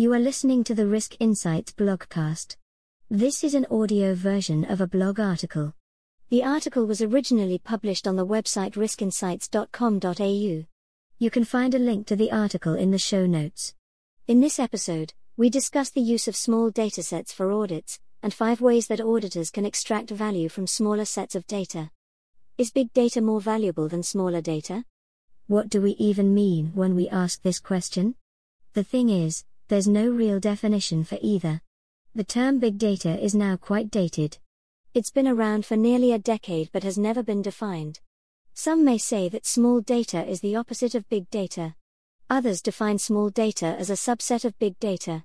You are listening to the Risk Insights blogcast. This is an audio version of a blog article. The article was originally published on the website riskinsights.com.au. You can find a link to the article in the show notes. In this episode, we discuss the use of small datasets for audits and five ways that auditors can extract value from smaller sets of data. Is big data more valuable than smaller data? What do we even mean when we ask this question? The thing is, there's no real definition for either. The term big data is now quite dated. It's been around for nearly a decade but has never been defined. Some may say that small data is the opposite of big data. Others define small data as a subset of big data.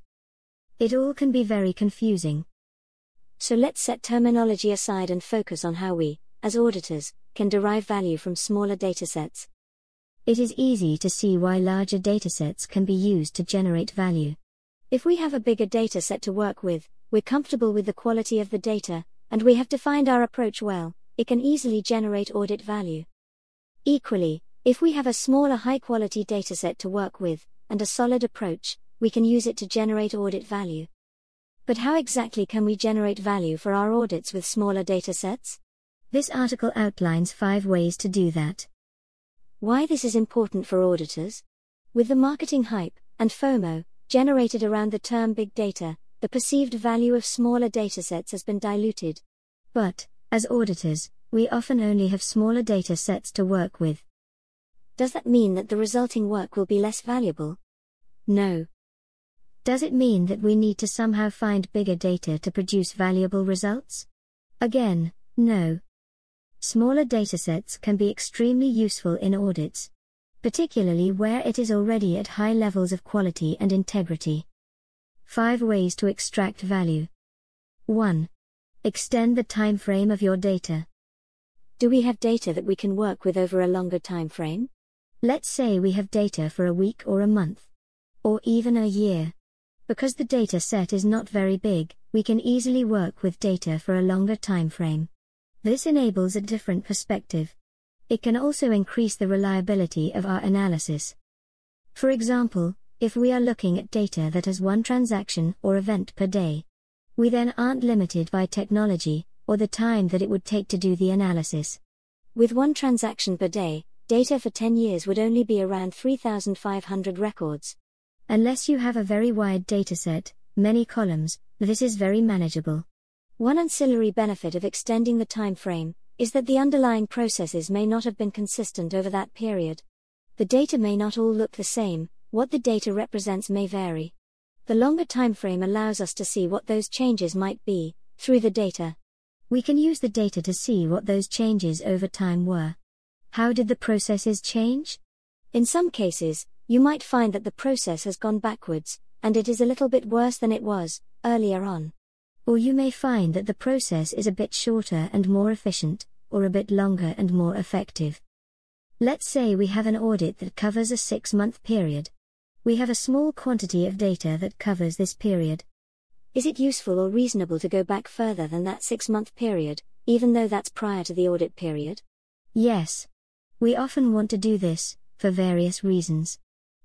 It all can be very confusing. So let's set terminology aside and focus on how we, as auditors, can derive value from smaller datasets. It is easy to see why larger datasets can be used to generate value. If we have a bigger dataset to work with, we're comfortable with the quality of the data, and we have defined our approach well, it can easily generate audit value. Equally, if we have a smaller high quality dataset to work with, and a solid approach, we can use it to generate audit value. But how exactly can we generate value for our audits with smaller datasets? This article outlines five ways to do that. Why this is important for auditors? With the marketing hype and FOMO generated around the term big data, the perceived value of smaller datasets has been diluted. But, as auditors, we often only have smaller data sets to work with. Does that mean that the resulting work will be less valuable? No. Does it mean that we need to somehow find bigger data to produce valuable results? Again, no. Smaller datasets can be extremely useful in audits, particularly where it is already at high levels of quality and integrity. 5 ways to extract value. 1. Extend the time frame of your data. Do we have data that we can work with over a longer time frame? Let's say we have data for a week or a month, or even a year. Because the data set is not very big, we can easily work with data for a longer time frame. This enables a different perspective. It can also increase the reliability of our analysis. For example, if we are looking at data that has one transaction or event per day, we then aren't limited by technology or the time that it would take to do the analysis. With one transaction per day, data for 10 years would only be around 3,500 records. Unless you have a very wide dataset, many columns, this is very manageable. One ancillary benefit of extending the time frame is that the underlying processes may not have been consistent over that period. The data may not all look the same, what the data represents may vary. The longer time frame allows us to see what those changes might be through the data. We can use the data to see what those changes over time were. How did the processes change? In some cases, you might find that the process has gone backwards, and it is a little bit worse than it was earlier on. Or you may find that the process is a bit shorter and more efficient, or a bit longer and more effective. Let's say we have an audit that covers a six month period. We have a small quantity of data that covers this period. Is it useful or reasonable to go back further than that six month period, even though that's prior to the audit period? Yes. We often want to do this, for various reasons.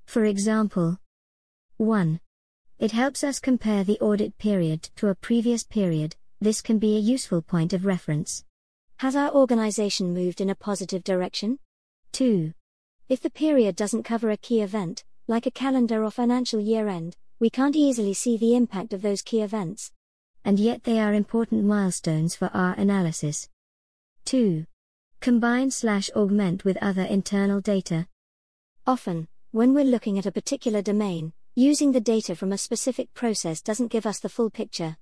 For example, 1. It helps us compare the audit period to a previous period, this can be a useful point of reference. Has our organization moved in a positive direction? 2. If the period doesn't cover a key event, like a calendar or financial year end, we can't easily see the impact of those key events. And yet they are important milestones for our analysis. 2. Combine slash augment with other internal data. Often, when we're looking at a particular domain, Using the data from a specific process doesn't give us the full picture.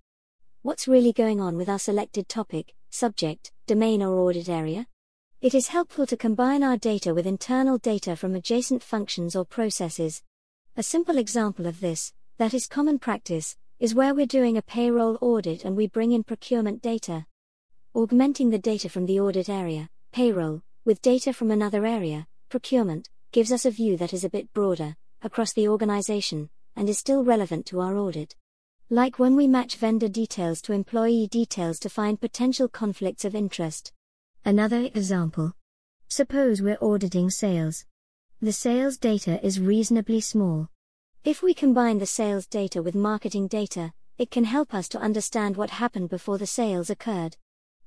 What's really going on with our selected topic, subject, domain, or audit area? It is helpful to combine our data with internal data from adjacent functions or processes. A simple example of this, that is common practice, is where we're doing a payroll audit and we bring in procurement data. Augmenting the data from the audit area, payroll, with data from another area, procurement, gives us a view that is a bit broader, across the organization, and is still relevant to our audit. Like when we match vendor details to employee details to find potential conflicts of interest. Another example. Suppose we're auditing sales. The sales data is reasonably small. If we combine the sales data with marketing data, it can help us to understand what happened before the sales occurred.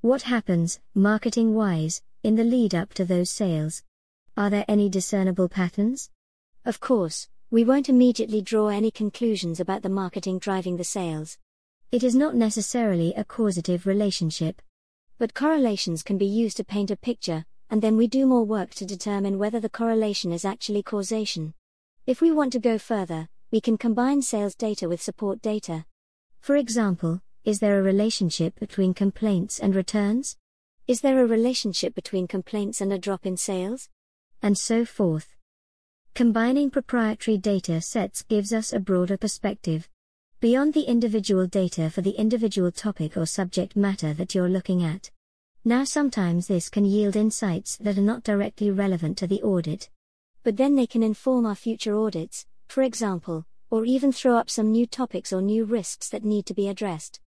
What happens, marketing wise, in the lead up to those sales? Are there any discernible patterns? Of course, we won't immediately draw any conclusions about the marketing driving the sales. It is not necessarily a causative relationship. But correlations can be used to paint a picture, and then we do more work to determine whether the correlation is actually causation. If we want to go further, we can combine sales data with support data. For example, is there a relationship between complaints and returns? Is there a relationship between complaints and a drop in sales? And so forth. Combining proprietary data sets gives us a broader perspective. Beyond the individual data for the individual topic or subject matter that you're looking at. Now, sometimes this can yield insights that are not directly relevant to the audit. But then they can inform our future audits, for example, or even throw up some new topics or new risks that need to be addressed.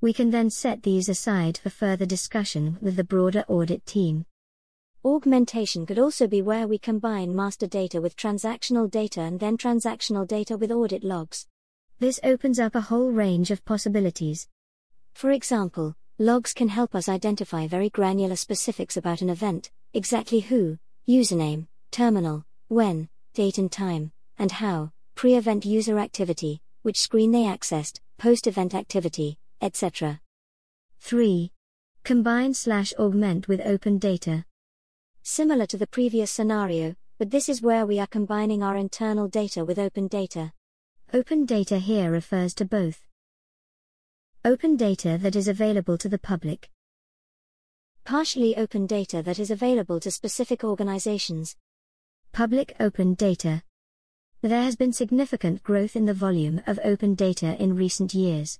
We can then set these aside for further discussion with the broader audit team. Augmentation could also be where we combine master data with transactional data and then transactional data with audit logs. This opens up a whole range of possibilities. For example, logs can help us identify very granular specifics about an event, exactly who, username, terminal, when, date and time, and how, pre event user activity, which screen they accessed, post event activity, etc. 3. Combine slash augment with open data. Similar to the previous scenario, but this is where we are combining our internal data with open data. Open data here refers to both. Open data that is available to the public. Partially open data that is available to specific organizations. Public open data. There has been significant growth in the volume of open data in recent years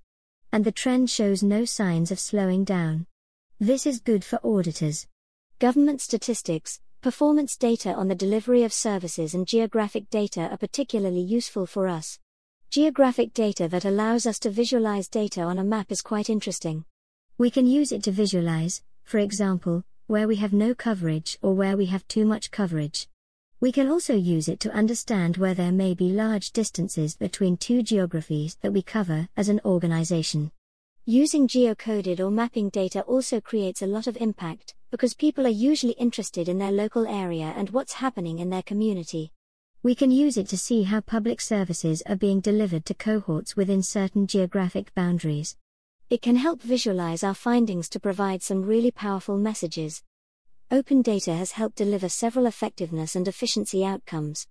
and the trend shows no signs of slowing down. This is good for auditors. Government statistics, performance data on the delivery of services, and geographic data are particularly useful for us. Geographic data that allows us to visualize data on a map is quite interesting. We can use it to visualize, for example, where we have no coverage or where we have too much coverage. We can also use it to understand where there may be large distances between two geographies that we cover as an organization. Using geocoded or mapping data also creates a lot of impact, because people are usually interested in their local area and what's happening in their community. We can use it to see how public services are being delivered to cohorts within certain geographic boundaries. It can help visualize our findings to provide some really powerful messages. Open data has helped deliver several effectiveness and efficiency outcomes.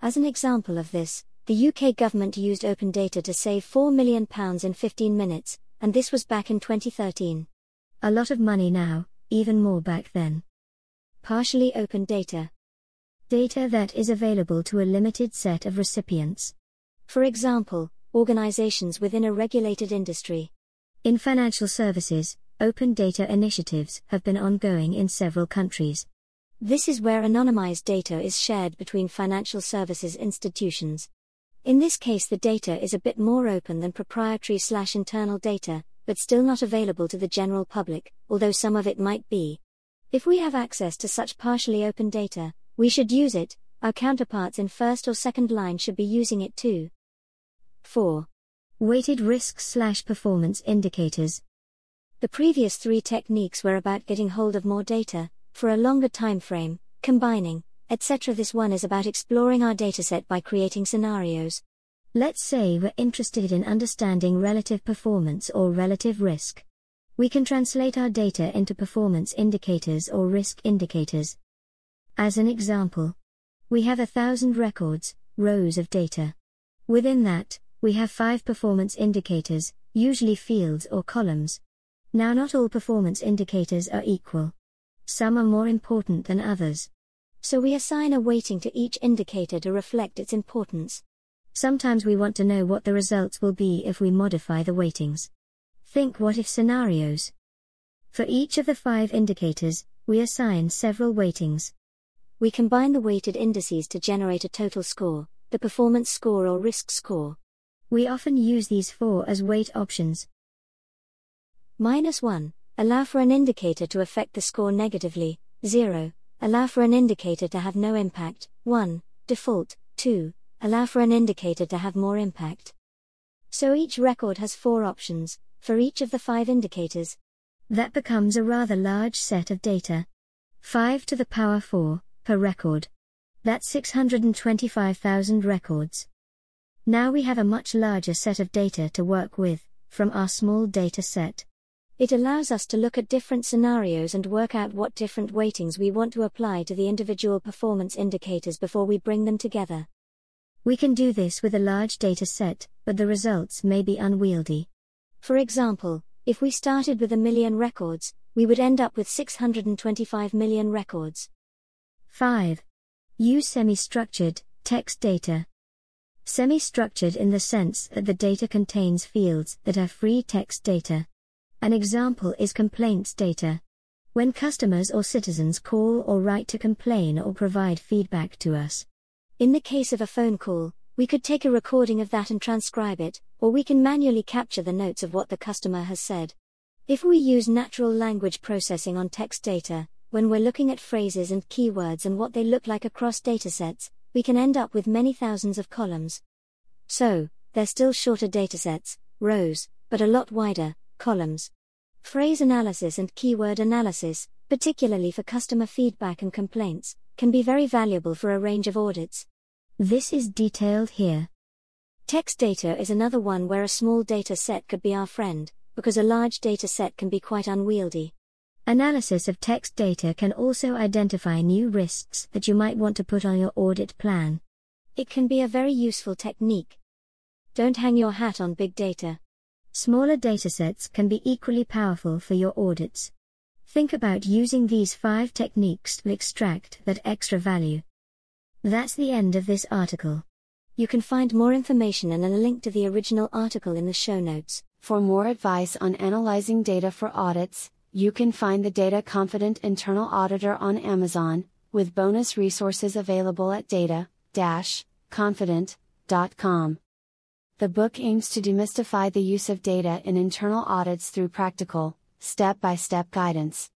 As an example of this, the UK government used open data to save £4 million in 15 minutes, and this was back in 2013. A lot of money now, even more back then. Partially open data. Data that is available to a limited set of recipients. For example, organizations within a regulated industry. In financial services, open data initiatives have been ongoing in several countries. This is where anonymized data is shared between financial services institutions. In this case, the data is a bit more open than proprietary slash internal data, but still not available to the general public, although some of it might be. If we have access to such partially open data, we should use it, our counterparts in first or second line should be using it too. 4. Weighted risk slash performance indicators. The previous three techniques were about getting hold of more data, for a longer time frame, combining, etc. This one is about exploring our dataset by creating scenarios. Let's say we're interested in understanding relative performance or relative risk. We can translate our data into performance indicators or risk indicators. As an example, we have a thousand records, rows of data. Within that, we have five performance indicators, usually fields or columns. Now, not all performance indicators are equal. Some are more important than others. So we assign a weighting to each indicator to reflect its importance. Sometimes we want to know what the results will be if we modify the weightings. Think what if scenarios. For each of the five indicators, we assign several weightings. We combine the weighted indices to generate a total score, the performance score or risk score. We often use these four as weight options. Minus 1. Allow for an indicator to affect the score negatively. 0. Allow for an indicator to have no impact. 1. Default. 2. allow for an indicator to have more impact. So each record has four options, for each of the five indicators. That becomes a rather large set of data. 5 to the power 4, per record. That's 625,000 records. Now we have a much larger set of data to work with, from our small data set. It allows us to look at different scenarios and work out what different weightings we want to apply to the individual performance indicators before we bring them together. We can do this with a large data set, but the results may be unwieldy. For example, if we started with a million records, we would end up with 625 million records. 5. Use semi structured text data. Semi structured in the sense that the data contains fields that are free text data. An example is complaints data. When customers or citizens call or write to complain or provide feedback to us. In the case of a phone call, we could take a recording of that and transcribe it, or we can manually capture the notes of what the customer has said. If we use natural language processing on text data, when we're looking at phrases and keywords and what they look like across datasets, we can end up with many thousands of columns. So, they're still shorter datasets, rows, but a lot wider, columns. Phrase analysis and keyword analysis, particularly for customer feedback and complaints, can be very valuable for a range of audits. This is detailed here. Text data is another one where a small data set could be our friend, because a large data set can be quite unwieldy. Analysis of text data can also identify new risks that you might want to put on your audit plan. It can be a very useful technique. Don't hang your hat on big data. Smaller datasets can be equally powerful for your audits. Think about using these five techniques to extract that extra value. That's the end of this article. You can find more information and a link to the original article in the show notes. For more advice on analyzing data for audits, you can find the Data Confident Internal Auditor on Amazon, with bonus resources available at data-confident.com. The book aims to demystify the use of data in internal audits through practical, step by step guidance.